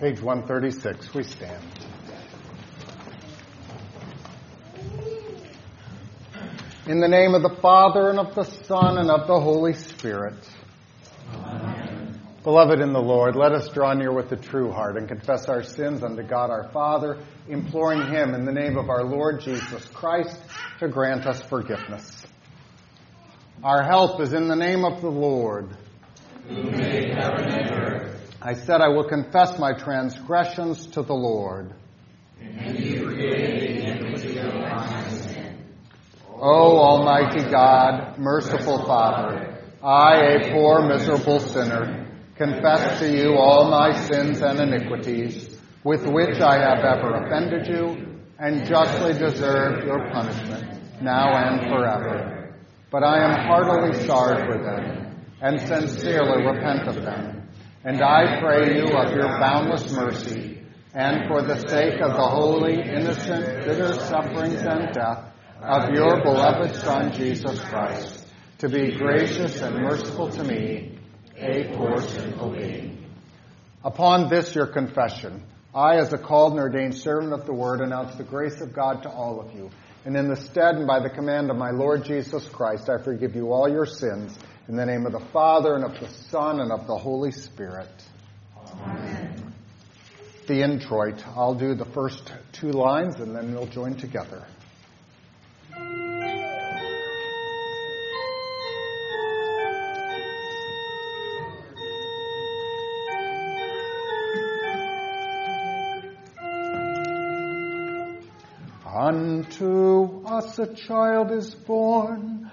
Page 136, we stand. In the name of the Father, and of the Son, and of the Holy Spirit. Amen. Beloved in the Lord, let us draw near with a true heart and confess our sins unto God our Father, imploring Him in the name of our Lord Jesus Christ to grant us forgiveness. Our help is in the name of the Lord. Who made heaven and earth. I said, I will confess my transgressions to the Lord. And forgave the iniquity of my sin. O Almighty God, merciful Father, I, a poor, miserable sinner, confess to you all my sins and iniquities, with which I have ever offended you, and justly deserve your punishment, now and forever. But I am heartily sorry for them, and sincerely repent of them. And I pray you of your boundless mercy, and for the sake of the holy, innocent, bitter sufferings and death of your beloved Son, Jesus Christ, to be gracious and merciful to me, a poor sinful being. Upon this your confession, I, as a called and ordained servant of the word, announce the grace of God to all of you. And in the stead and by the command of my Lord Jesus Christ, I forgive you all your sins in the name of the Father, and of the Son, and of the Holy Spirit. Amen. The introit. I'll do the first two lines, and then we'll join together. Unto us a child is born,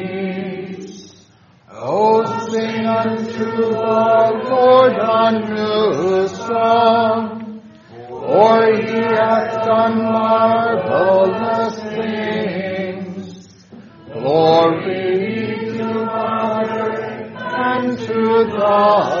Oh, sing unto the Lord a new song, for he hath done marvelous things. Glory to the Father, and to the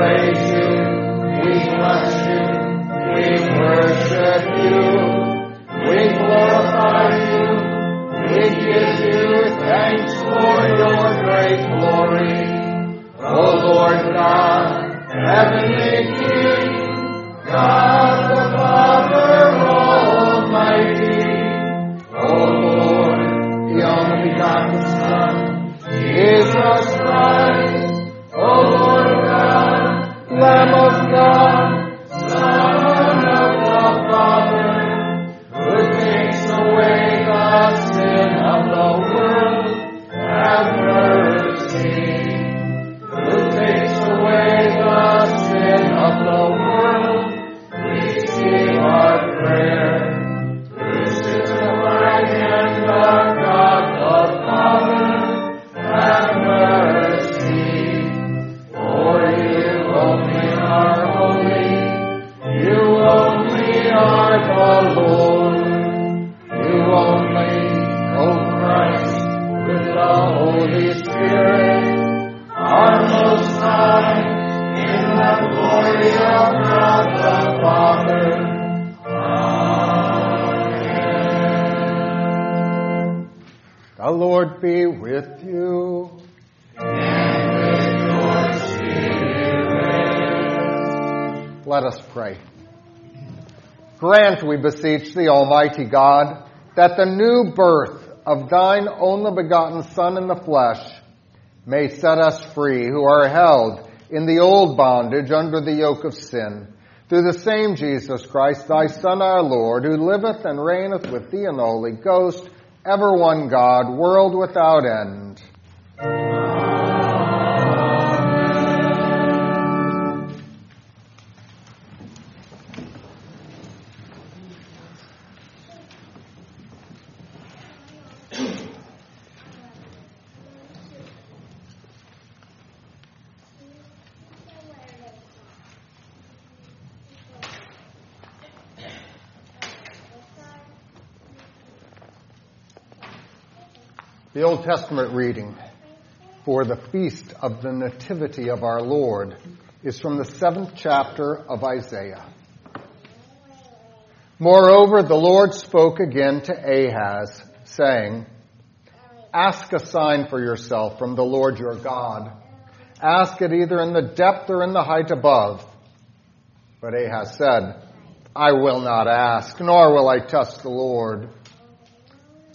Praise you, we bless you, we worship you. O Lord God, heavenly King, God the Father Almighty. O Lord, the only begotten Son, Jesus Christ. Beseech thee, Almighty God, that the new birth of thine only begotten Son in the flesh may set us free, who are held in the old bondage under the yoke of sin, through the same Jesus Christ, thy Son, our Lord, who liveth and reigneth with thee in the Holy Ghost, ever one God, world without end. The Old Testament reading for the feast of the Nativity of our Lord is from the seventh chapter of Isaiah. Moreover, the Lord spoke again to Ahaz, saying, Ask a sign for yourself from the Lord your God. Ask it either in the depth or in the height above. But Ahaz said, I will not ask, nor will I test the Lord.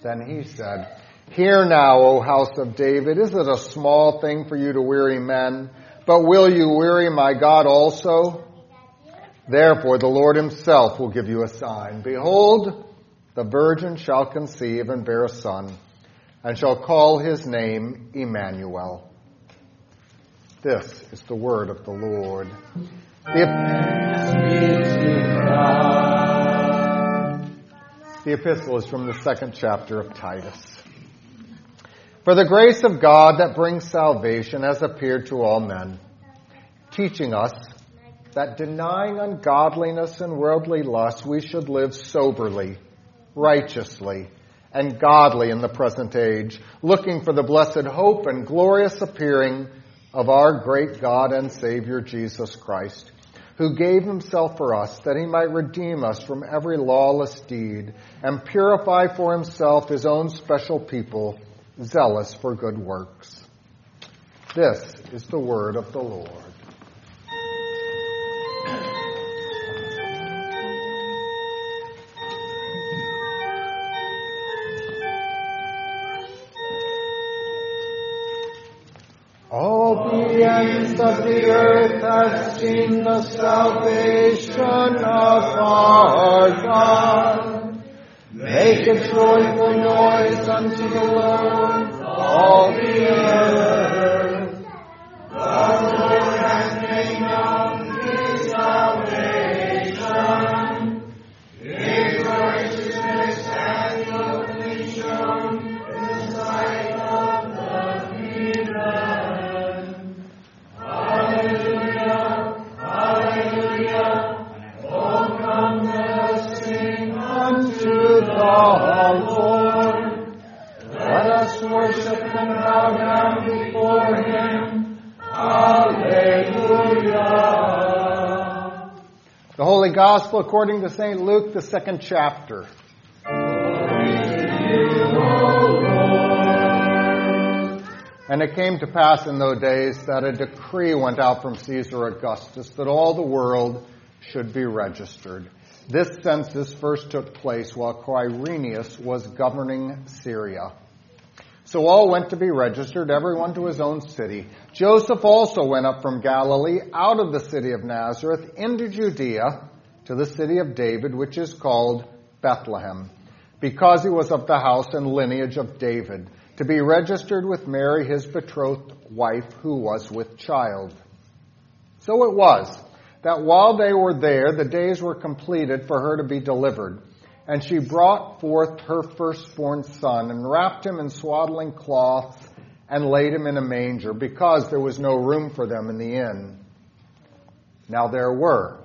Then he said, Hear now, O house of David, is it a small thing for you to weary men? But will you weary my God also? Therefore the Lord himself will give you a sign. Behold, the virgin shall conceive and bear a son, and shall call his name Emmanuel. This is the word of the Lord. The, the epistle is from the second chapter of Titus. For the grace of God that brings salvation has appeared to all men, teaching us that denying ungodliness and worldly lust, we should live soberly, righteously, and godly in the present age, looking for the blessed hope and glorious appearing of our great God and Savior Jesus Christ, who gave himself for us that he might redeem us from every lawless deed and purify for himself his own special people zealous for good works. This is the word of the Lord. All the ends of the earth have seen the salvation of our God. Make a joyful noise unto the Lord, all the earth. Gospel according to St. Luke, the second chapter. And it came to pass in those days that a decree went out from Caesar Augustus that all the world should be registered. This census first took place while Quirinius was governing Syria. So all went to be registered, everyone to his own city. Joseph also went up from Galilee out of the city of Nazareth into Judea to the city of David, which is called Bethlehem, because he was of the house and lineage of David, to be registered with Mary, his betrothed wife, who was with child. So it was that while they were there, the days were completed for her to be delivered. And she brought forth her firstborn son and wrapped him in swaddling cloths and laid him in a manger because there was no room for them in the inn. Now there were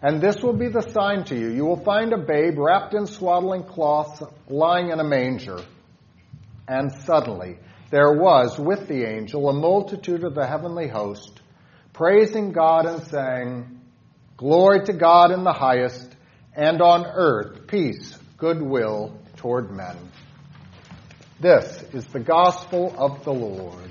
And this will be the sign to you. You will find a babe wrapped in swaddling cloths, lying in a manger. And suddenly, there was with the angel a multitude of the heavenly host, praising God and saying, Glory to God in the highest, and on earth peace, goodwill toward men. This is the gospel of the Lord.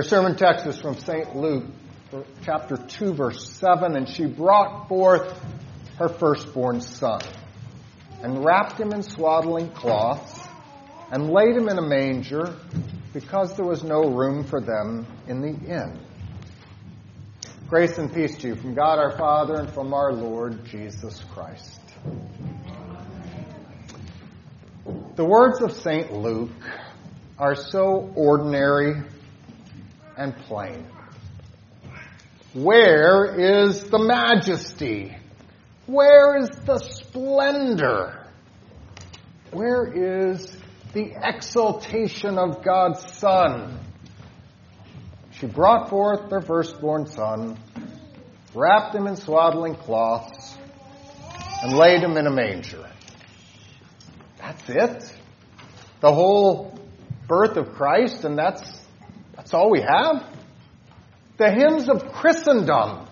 Our sermon text is from St. Luke, chapter 2, verse 7. And she brought forth her firstborn son, and wrapped him in swaddling cloths, and laid him in a manger, because there was no room for them in the inn. Grace and peace to you from God our Father and from our Lord Jesus Christ. The words of St. Luke are so ordinary and plain. Where is the majesty? Where is the splendor? Where is the exaltation of God's Son? she brought forth their firstborn son, wrapped him in swaddling cloths, and laid him in a manger. That's it? The whole birth of Christ, and that's, that's all we have? The hymns of Christendom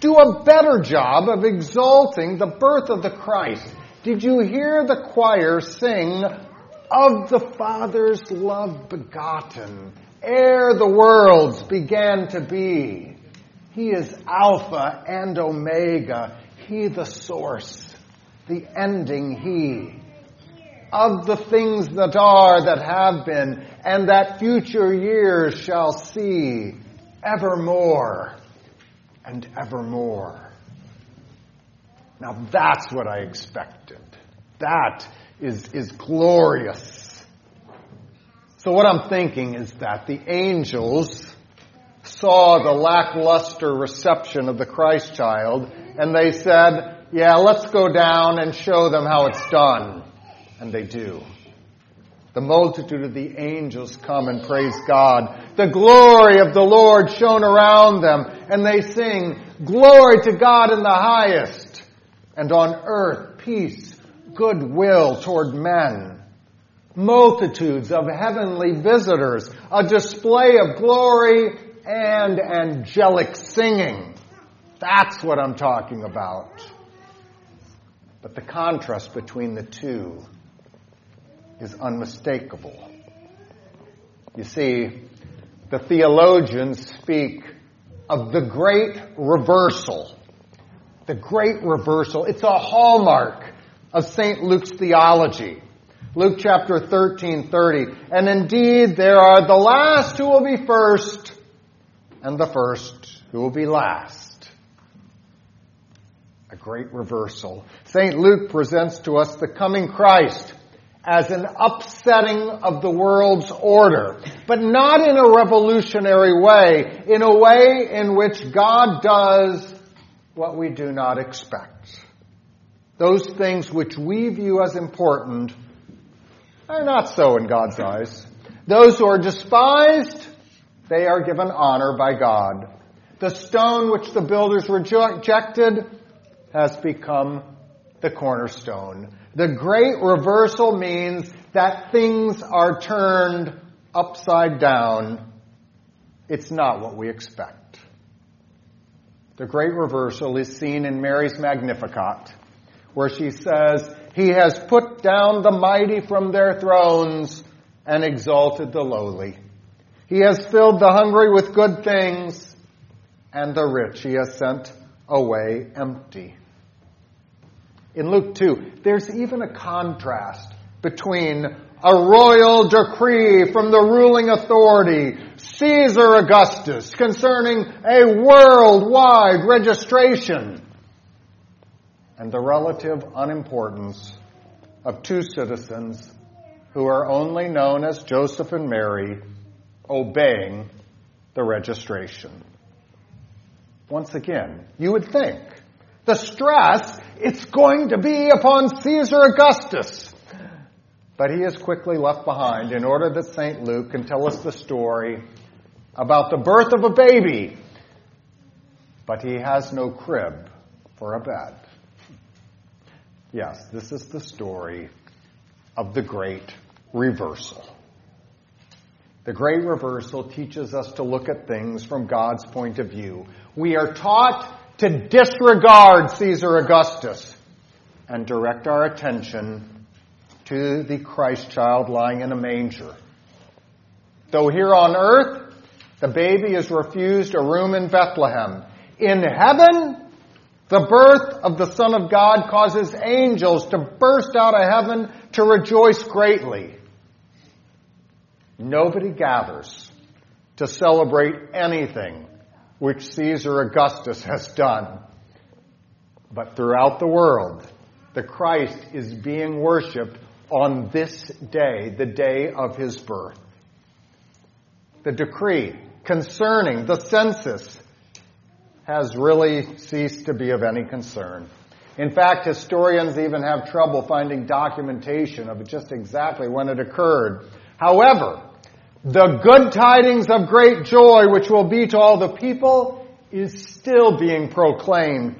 do a better job of exalting the birth of the Christ. Did you hear the choir sing of the Father's love begotten, ere the worlds began to be? He is Alpha and Omega, He the source, the ending He. Of the things that are, that have been, and that future years shall see, evermore and evermore. Now that's what I expected. That is, is glorious. So what I'm thinking is that the angels saw the lackluster reception of the Christ child and they said, yeah, let's go down and show them how it's done. And they do. The multitude of the angels come and praise God. The glory of the Lord shone around them, and they sing, Glory to God in the highest, and on earth peace, goodwill toward men. Multitudes of heavenly visitors, a display of glory and angelic singing. That's what I'm talking about. But the contrast between the two is unmistakable. You see, the theologians speak of the great reversal. The great reversal. It's a hallmark of St. Luke's theology. Luke chapter 13, 30. And indeed, there are the last who will be first, and the first who will be last. A great reversal. St. Luke presents to us the coming Christ as an upsetting of the world's order, but not in a revolutionary way, in a way in which God does what we do not expect. Those things which we view as important are not so in God's eyes. Those who are despised, they are given honor by God. The stone which the builders rejected has become the cornerstone. The great reversal means that things are turned upside down. It's not what we expect. The great reversal is seen in Mary's Magnificat, where she says, He has put down the mighty from their thrones and exalted the lowly. He has filled the hungry with good things, and the rich he has sent away empty in Luke 2, there's even a contrast between a royal decree from the ruling authority, Caesar Augustus, concerning a worldwide registration, and the relative unimportance of two citizens who are only known as Joseph and Mary obeying the registration. Once again, you would think the stress, it's going to be upon Caesar Augustus. But he is quickly left behind in order that St. Luke can tell us the story about the birth of a baby. But he has no crib for a bed. Yes, this is the story of the great reversal. The great reversal teaches us to look at things from God's point of view. We are taught to disregard Caesar Augustus and direct our attention to the Christ child lying in a manger. Though here on earth, the baby is refused a room in Bethlehem. In heaven, the birth of the Son of God causes angels to burst out of heaven to rejoice greatly. Nobody gathers to celebrate anything which Caesar Augustus has done. But throughout the world, the Christ is being worshiped on this day, the day of his birth. The decree concerning the census has really ceased to be of any concern. In fact, historians even have trouble finding documentation of just exactly when it occurred. However, the good tidings of great joy, which will be to all the people, is still being proclaimed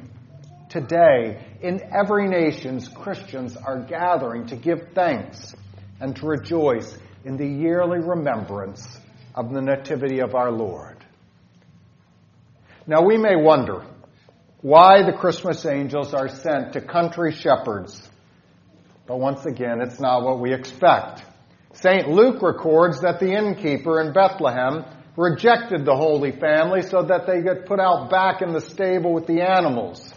today. In every nation, Christians are gathering to give thanks and to rejoice in the yearly remembrance of the Nativity of our Lord. Now we may wonder why the Christmas angels are sent to country shepherds. But once again, it's not what we expect. St. Luke records that the innkeeper in Bethlehem rejected the Holy Family so that they get put out back in the stable with the animals.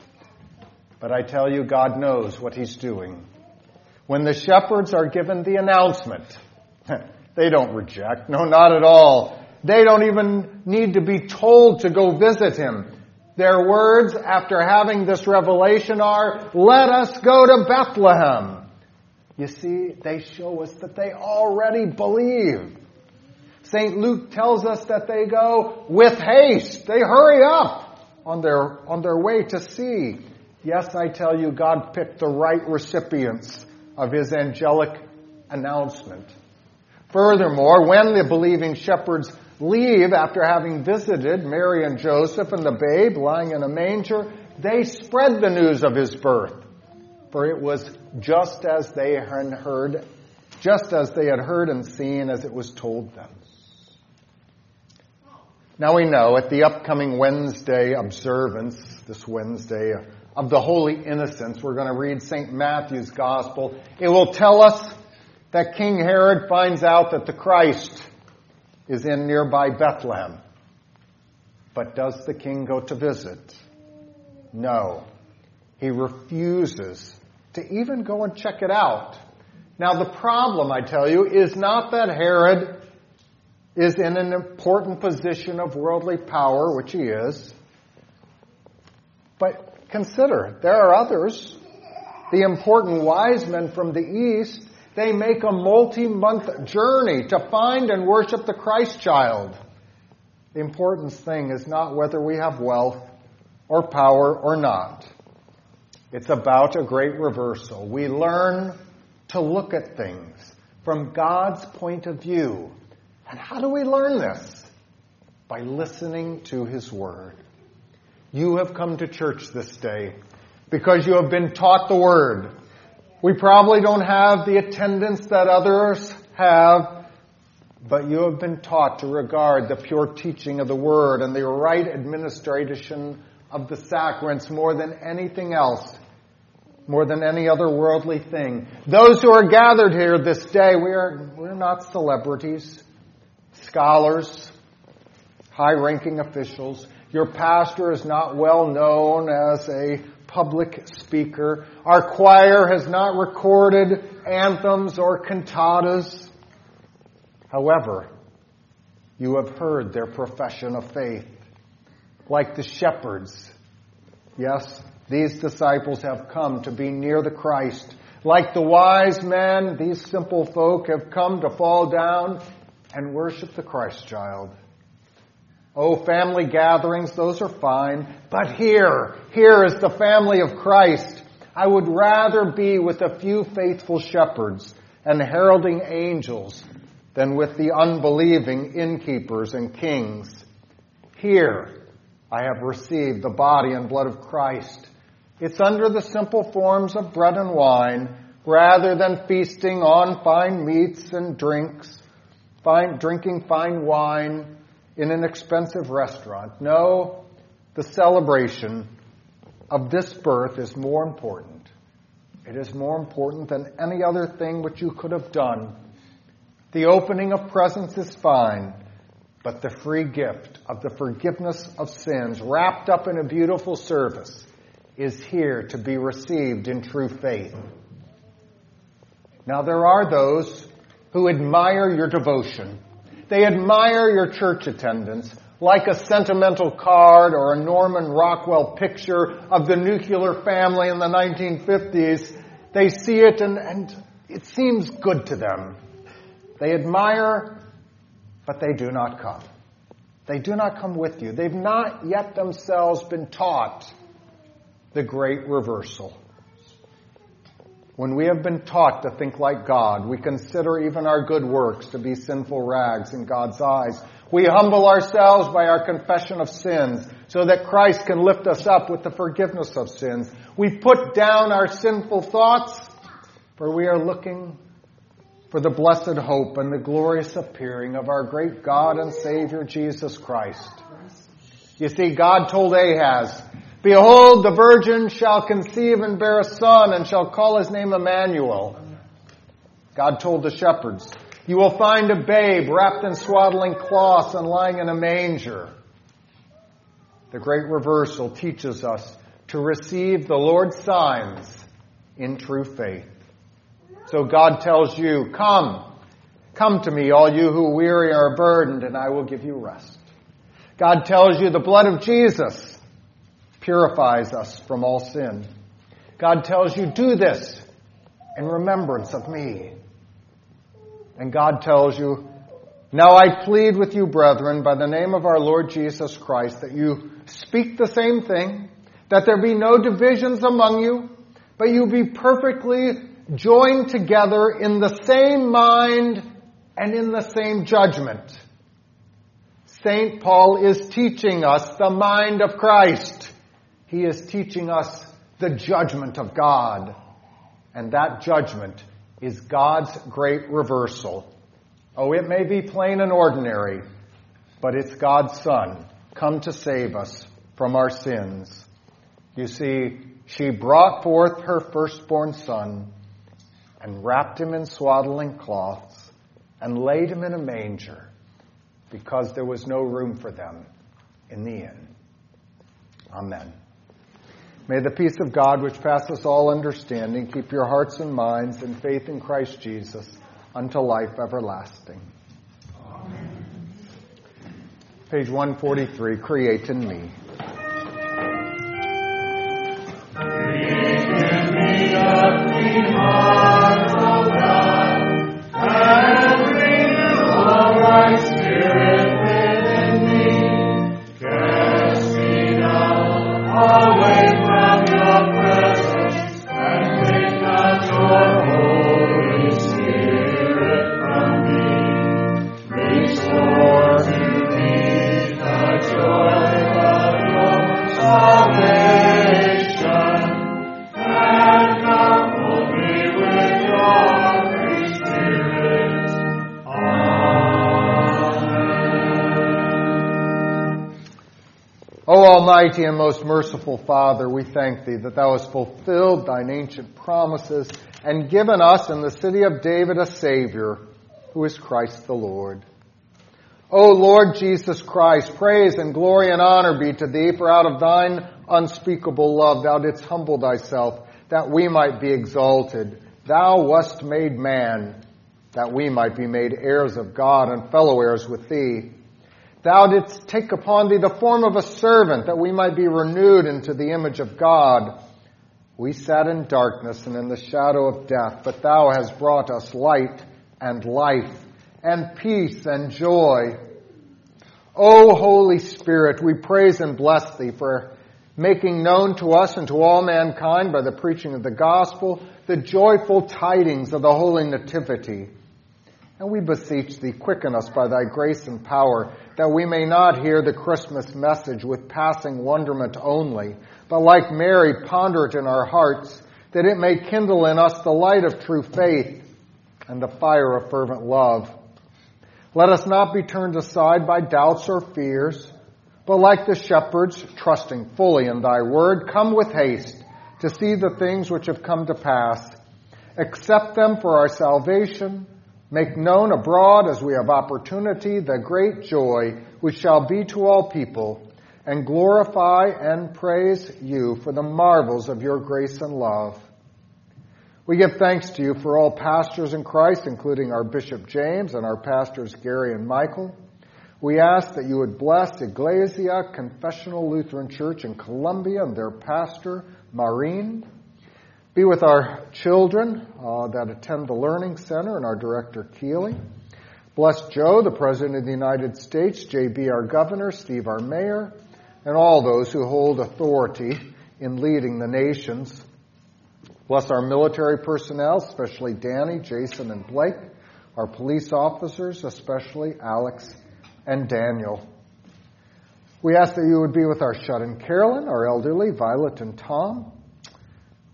But I tell you, God knows what He's doing. When the shepherds are given the announcement, they don't reject. No, not at all. They don't even need to be told to go visit Him. Their words after having this revelation are, let us go to Bethlehem. You see, they show us that they already believe. St. Luke tells us that they go with haste. They hurry up on their, on their way to see. Yes, I tell you, God picked the right recipients of his angelic announcement. Furthermore, when the believing shepherds leave after having visited Mary and Joseph and the babe lying in a manger, they spread the news of his birth for it was just as they had heard, just as they had heard and seen as it was told them. Now we know at the upcoming Wednesday observance, this Wednesday of the Holy Innocents, we're going to read St. Matthew's Gospel. It will tell us that King Herod finds out that the Christ is in nearby Bethlehem. But does the king go to visit? No. He refuses to even go and check it out. Now, the problem, I tell you, is not that Herod is in an important position of worldly power, which he is, but consider, there are others. The important wise men from the east, they make a multi-month journey to find and worship the Christ child. The important thing is not whether we have wealth or power or not. It's about a great reversal. We learn to look at things from God's point of view. And how do we learn this? By listening to His Word. You have come to church this day because you have been taught the Word. We probably don't have the attendance that others have, but you have been taught to regard the pure teaching of the Word and the right administration of the sacraments more than anything else, more than any other worldly thing. Those who are gathered here this day, we are, we're not celebrities, scholars, high ranking officials. Your pastor is not well known as a public speaker. Our choir has not recorded anthems or cantatas. However, you have heard their profession of faith like the shepherds. Yes, these disciples have come to be near the Christ. Like the wise men, these simple folk have come to fall down and worship the Christ child. Oh, family gatherings, those are fine. But here, here is the family of Christ. I would rather be with a few faithful shepherds and heralding angels than with the unbelieving innkeepers and kings. Here, I have received the body and blood of Christ. It's under the simple forms of bread and wine, rather than feasting on fine meats and drinks, fine, drinking fine wine in an expensive restaurant. No, the celebration of this birth is more important. It is more important than any other thing which you could have done. The opening of presents is fine but the free gift of the forgiveness of sins wrapped up in a beautiful service is here to be received in true faith. Now there are those who admire your devotion. They admire your church attendance like a sentimental card or a Norman Rockwell picture of the nuclear family in the 1950s. They see it and, and it seems good to them. They admire but they do not come. They do not come with you. They've not yet themselves been taught the great reversal. When we have been taught to think like God, we consider even our good works to be sinful rags in God's eyes. We humble ourselves by our confession of sins so that Christ can lift us up with the forgiveness of sins. We put down our sinful thoughts for we are looking for the blessed hope and the glorious appearing of our great God and Savior Jesus Christ. You see, God told Ahaz, Behold, the virgin shall conceive and bear a son and shall call his name Emmanuel. God told the shepherds, You will find a babe wrapped in swaddling cloths and lying in a manger. The great reversal teaches us to receive the Lord's signs in true faith. So God tells you, Come, come to me, all you who weary are burdened, and I will give you rest. God tells you the blood of Jesus purifies us from all sin. God tells you, do this in remembrance of me. And God tells you, now I plead with you, brethren, by the name of our Lord Jesus Christ, that you speak the same thing, that there be no divisions among you, but you be perfectly joined together in the same mind and in the same judgment. St. Paul is teaching us the mind of Christ. He is teaching us the judgment of God. And that judgment is God's great reversal. Oh, it may be plain and ordinary, but it's God's Son come to save us from our sins. You see, she brought forth her firstborn son and wrapped him in swaddling cloths and laid him in a manger because there was no room for them in the inn. Amen. May the peace of God, which passes all understanding, keep your hearts and minds in faith in Christ Jesus unto life everlasting. Amen. Page 143, Create in Me. Almighty and most merciful Father, we thank Thee that Thou hast fulfilled Thine ancient promises and given us in the city of David a Savior, who is Christ the Lord. O Lord Jesus Christ, praise and glory and honor be to Thee, for out of Thine unspeakable love Thou didst humble Thyself, that we might be exalted. Thou wast made man, that we might be made heirs of God and fellow heirs with Thee. Thou didst take upon thee the form of a servant that we might be renewed into the image of God. We sat in darkness and in the shadow of death, but thou hast brought us light and life and peace and joy. O Holy Spirit, we praise and bless thee for making known to us and to all mankind by the preaching of the gospel the joyful tidings of the Holy Nativity. And we beseech thee, quicken us by thy grace and power, that we may not hear the Christmas message with passing wonderment only, but like Mary, ponder it in our hearts, that it may kindle in us the light of true faith and the fire of fervent love. Let us not be turned aside by doubts or fears, but like the shepherds, trusting fully in thy word, come with haste to see the things which have come to pass. Accept them for our salvation Make known abroad as we have opportunity the great joy which shall be to all people, and glorify and praise you for the marvels of your grace and love. We give thanks to you for all pastors in Christ, including our Bishop James and our pastors Gary and Michael. We ask that you would bless Iglesia Confessional Lutheran Church in Columbia and their pastor, Maureen. Be with our children uh, that attend the Learning Center and our director, Keeley. Bless Joe, the President of the United States, JB, our governor, Steve, our mayor, and all those who hold authority in leading the nations. Bless our military personnel, especially Danny, Jason, and Blake, our police officers, especially Alex and Daniel. We ask that you would be with our shut in Carolyn, our elderly, Violet and Tom.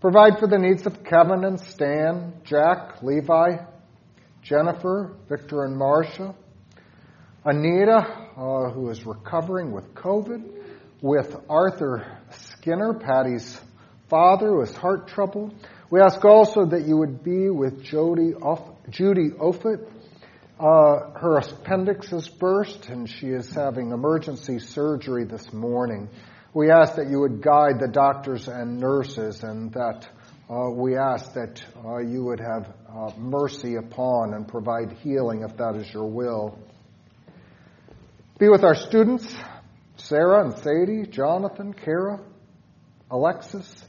Provide for the needs of Kevin and Stan, Jack, Levi, Jennifer, Victor and Marcia, Anita, uh, who is recovering with COVID, with Arthur Skinner, Patty's father, who has heart trouble. We ask also that you would be with Jody, Judy Offutt, uh, her appendix has burst and she is having emergency surgery this morning. We ask that you would guide the doctors and nurses and that uh, we ask that uh, you would have uh, mercy upon and provide healing if that is your will. Be with our students, Sarah and Sadie, Jonathan, Kara, Alexis,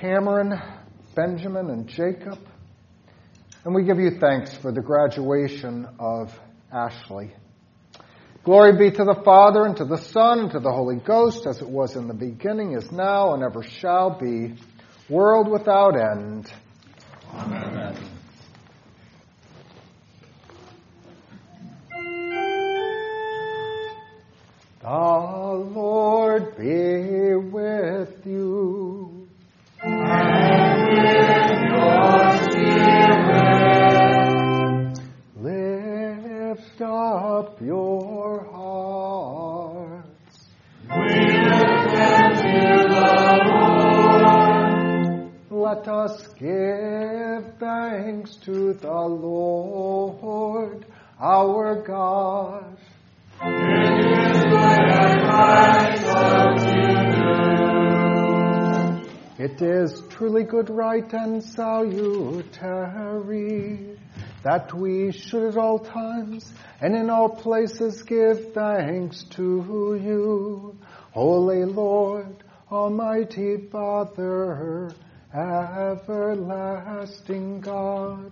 Cameron, Benjamin, and Jacob. And we give you thanks for the graduation of Ashley. Glory be to the Father, and to the Son, and to the Holy Ghost, as it was in the beginning, is now, and ever shall be, world without end. Amen. That we should at all times and in all places give thanks to you, Holy Lord, Almighty Father, everlasting God.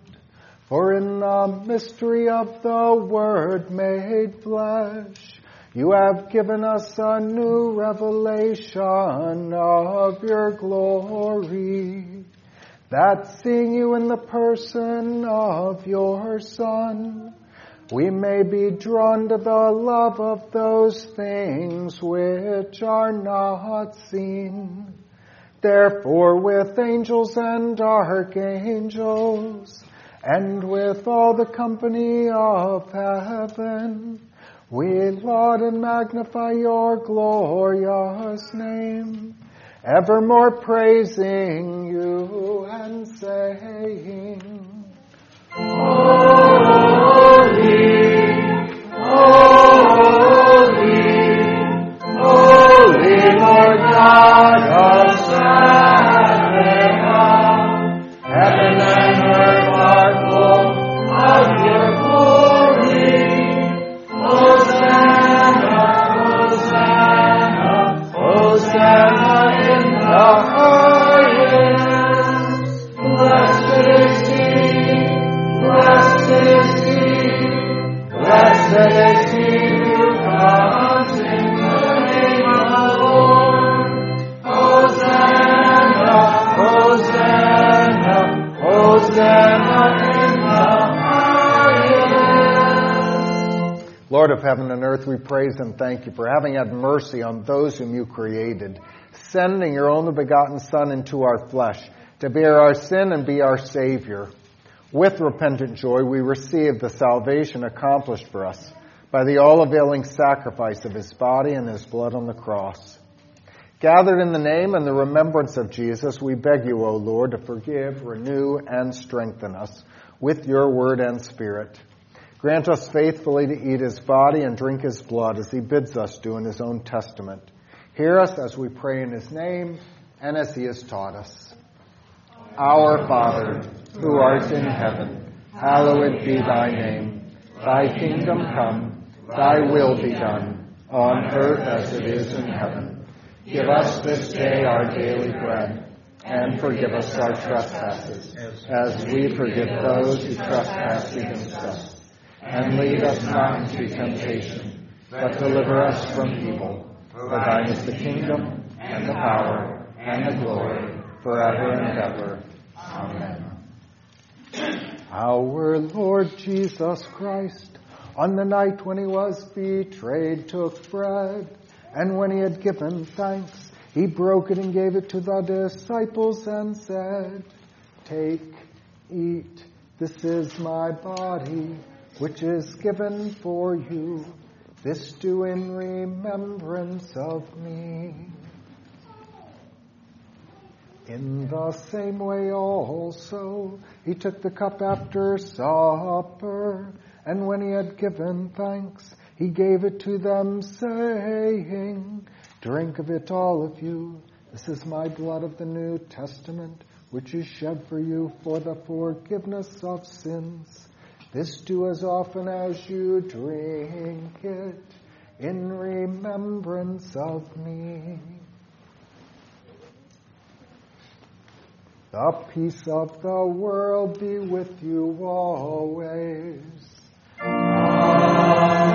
For in the mystery of the Word made flesh, you have given us a new revelation of your glory. That seeing you in the person of your Son, we may be drawn to the love of those things which are not seen. Therefore, with angels and archangels, and with all the company of heaven, we laud and magnify your glorious name, evermore praising you and saying, Holy, holy, having had mercy on those whom you created, sending your only begotten Son into our flesh to bear our sin and be our Savior. With repentant joy, we receive the salvation accomplished for us by the all availing sacrifice of his body and his blood on the cross. Gathered in the name and the remembrance of Jesus, we beg you, O Lord, to forgive, renew, and strengthen us with your word and spirit. Grant us faithfully to eat his body and drink his blood as he bids us do in his own testament. Hear us as we pray in his name and as he has taught us. Our Father, who art in heaven, hallowed be thy name. Thy kingdom come, thy will be done, on earth as it is in heaven. Give us this day our daily bread, and forgive us our trespasses, as we forgive those who trespass against us. And lead us not into temptation, but deliver us from evil. For thine is the kingdom, and the power, and the glory, forever and ever. Amen. Our Lord Jesus Christ, on the night when he was betrayed, took bread, and when he had given thanks, he broke it and gave it to the disciples and said, Take, eat, this is my body, which is given for you. This do in remembrance of me. In the same way also, he took the cup after supper, and when he had given thanks, he gave it to them, saying, Drink of it, all of you. This is my blood of the New Testament, which is shed for you for the forgiveness of sins. This do as often as you drink it in remembrance of me. The peace of the world be with you always. Partake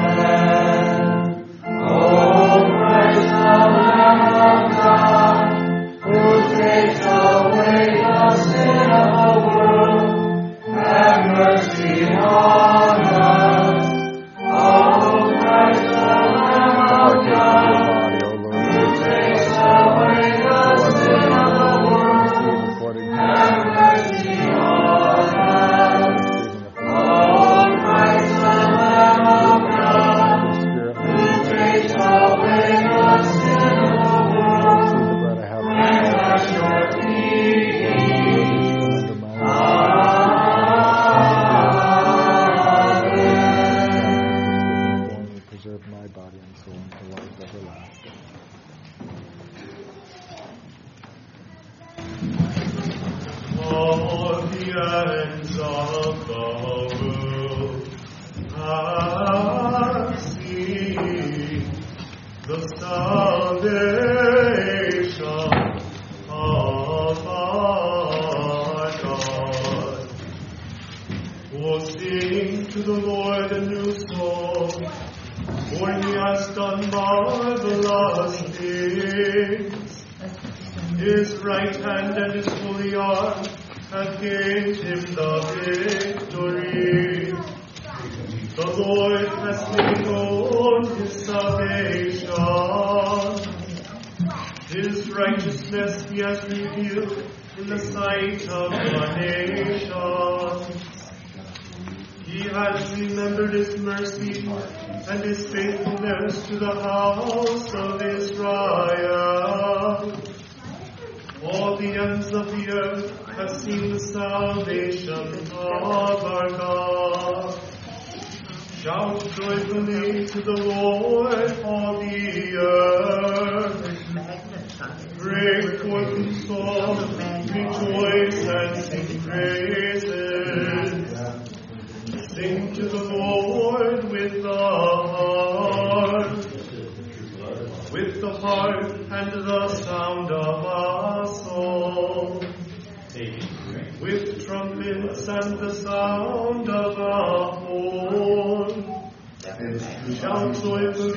Shout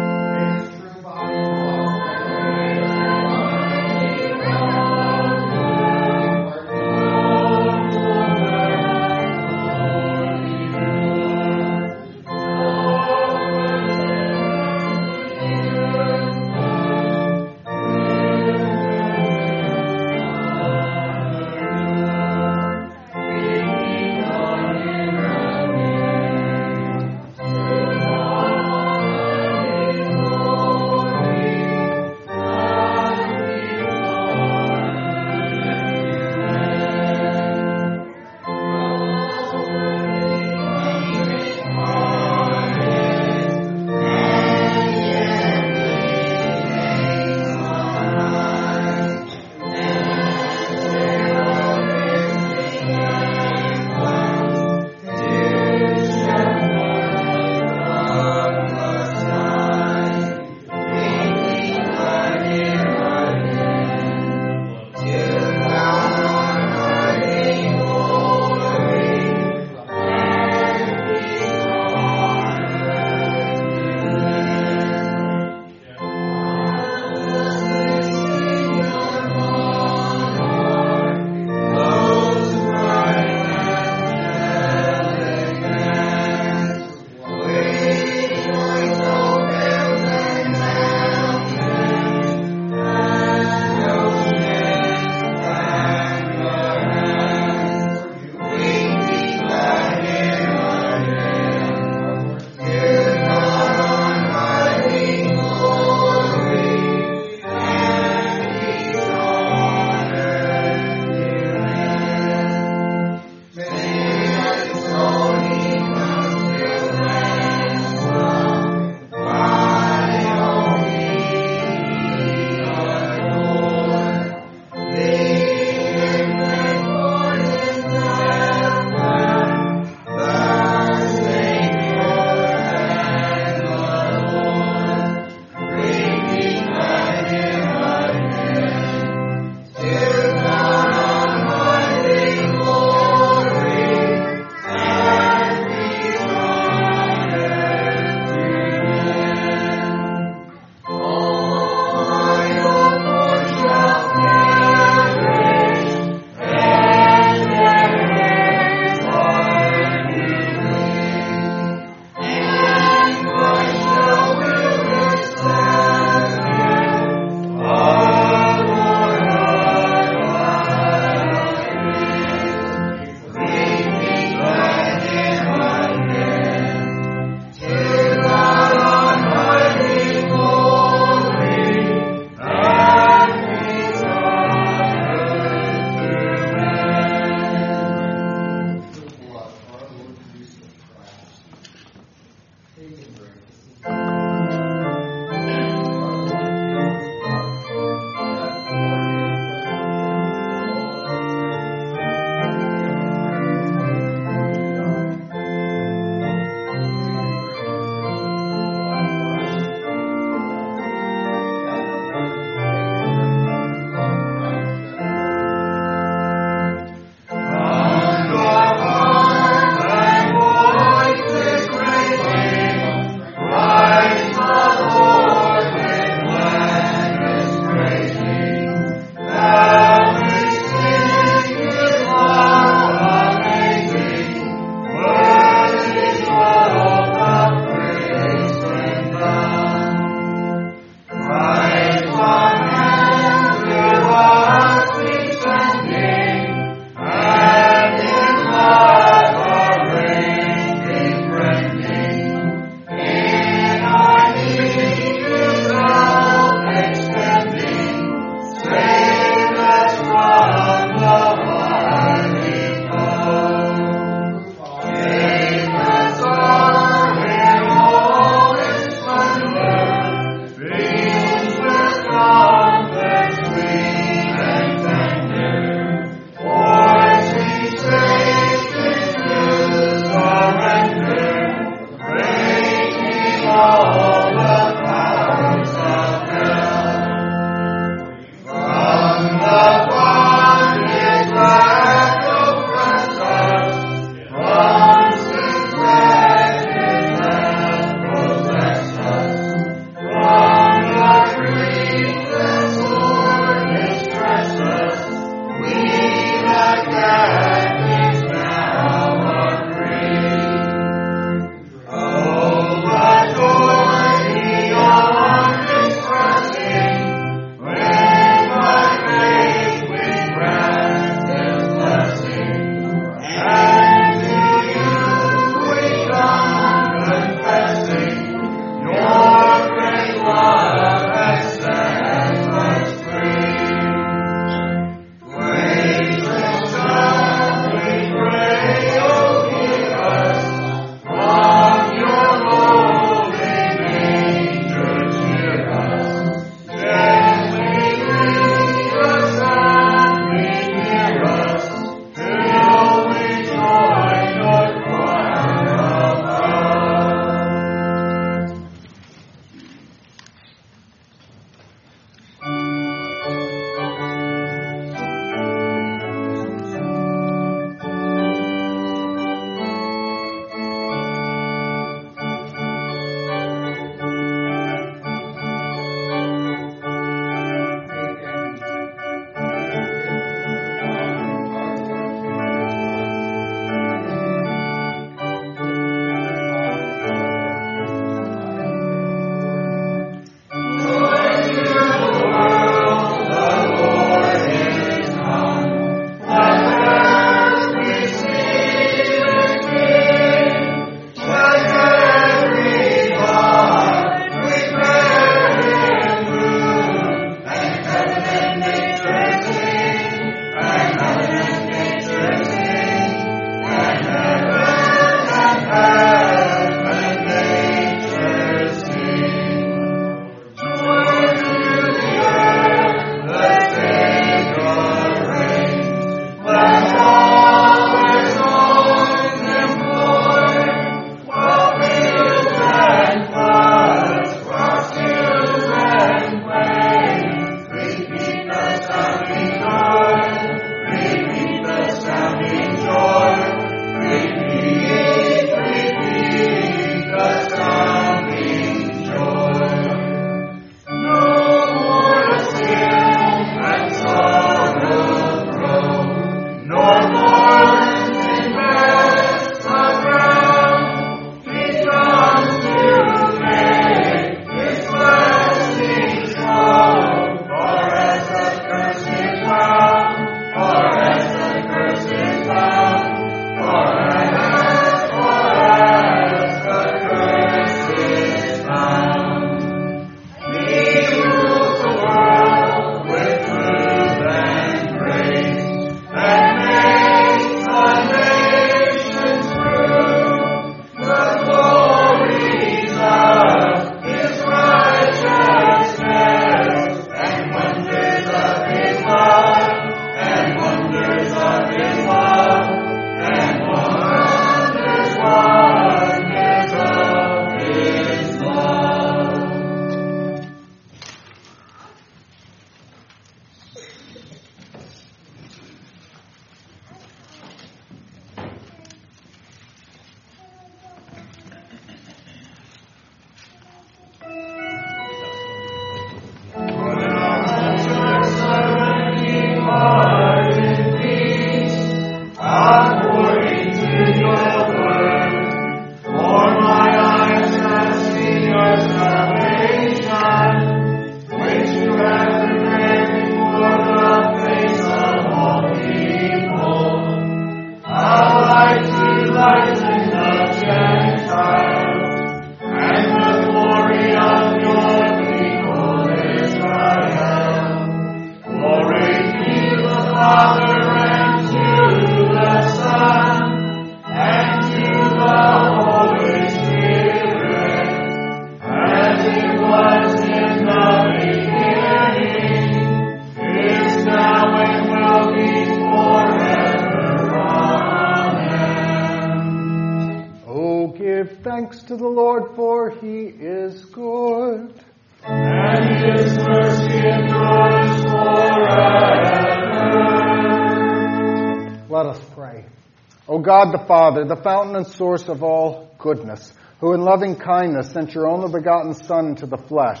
God the Father, the fountain and source of all goodness, who in loving kindness sent your only begotten Son into the flesh,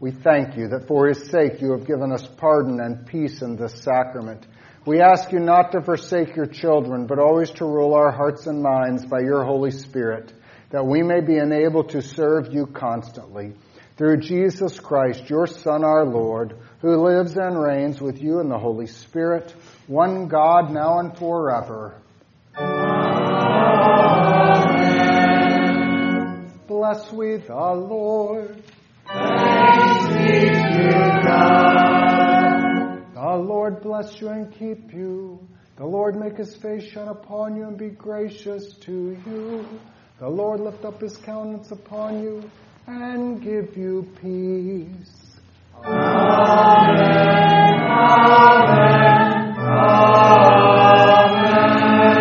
we thank you that for his sake you have given us pardon and peace in this sacrament. We ask you not to forsake your children, but always to rule our hearts and minds by your Holy Spirit, that we may be enabled to serve you constantly. Through Jesus Christ, your Son, our Lord, who lives and reigns with you in the Holy Spirit, one God, now and forever. Bless with our Lord. Thanks be to God. The Lord bless you and keep you. The Lord make his face shine upon you and be gracious to you. The Lord lift up his countenance upon you and give you peace. Amen. Amen. Amen.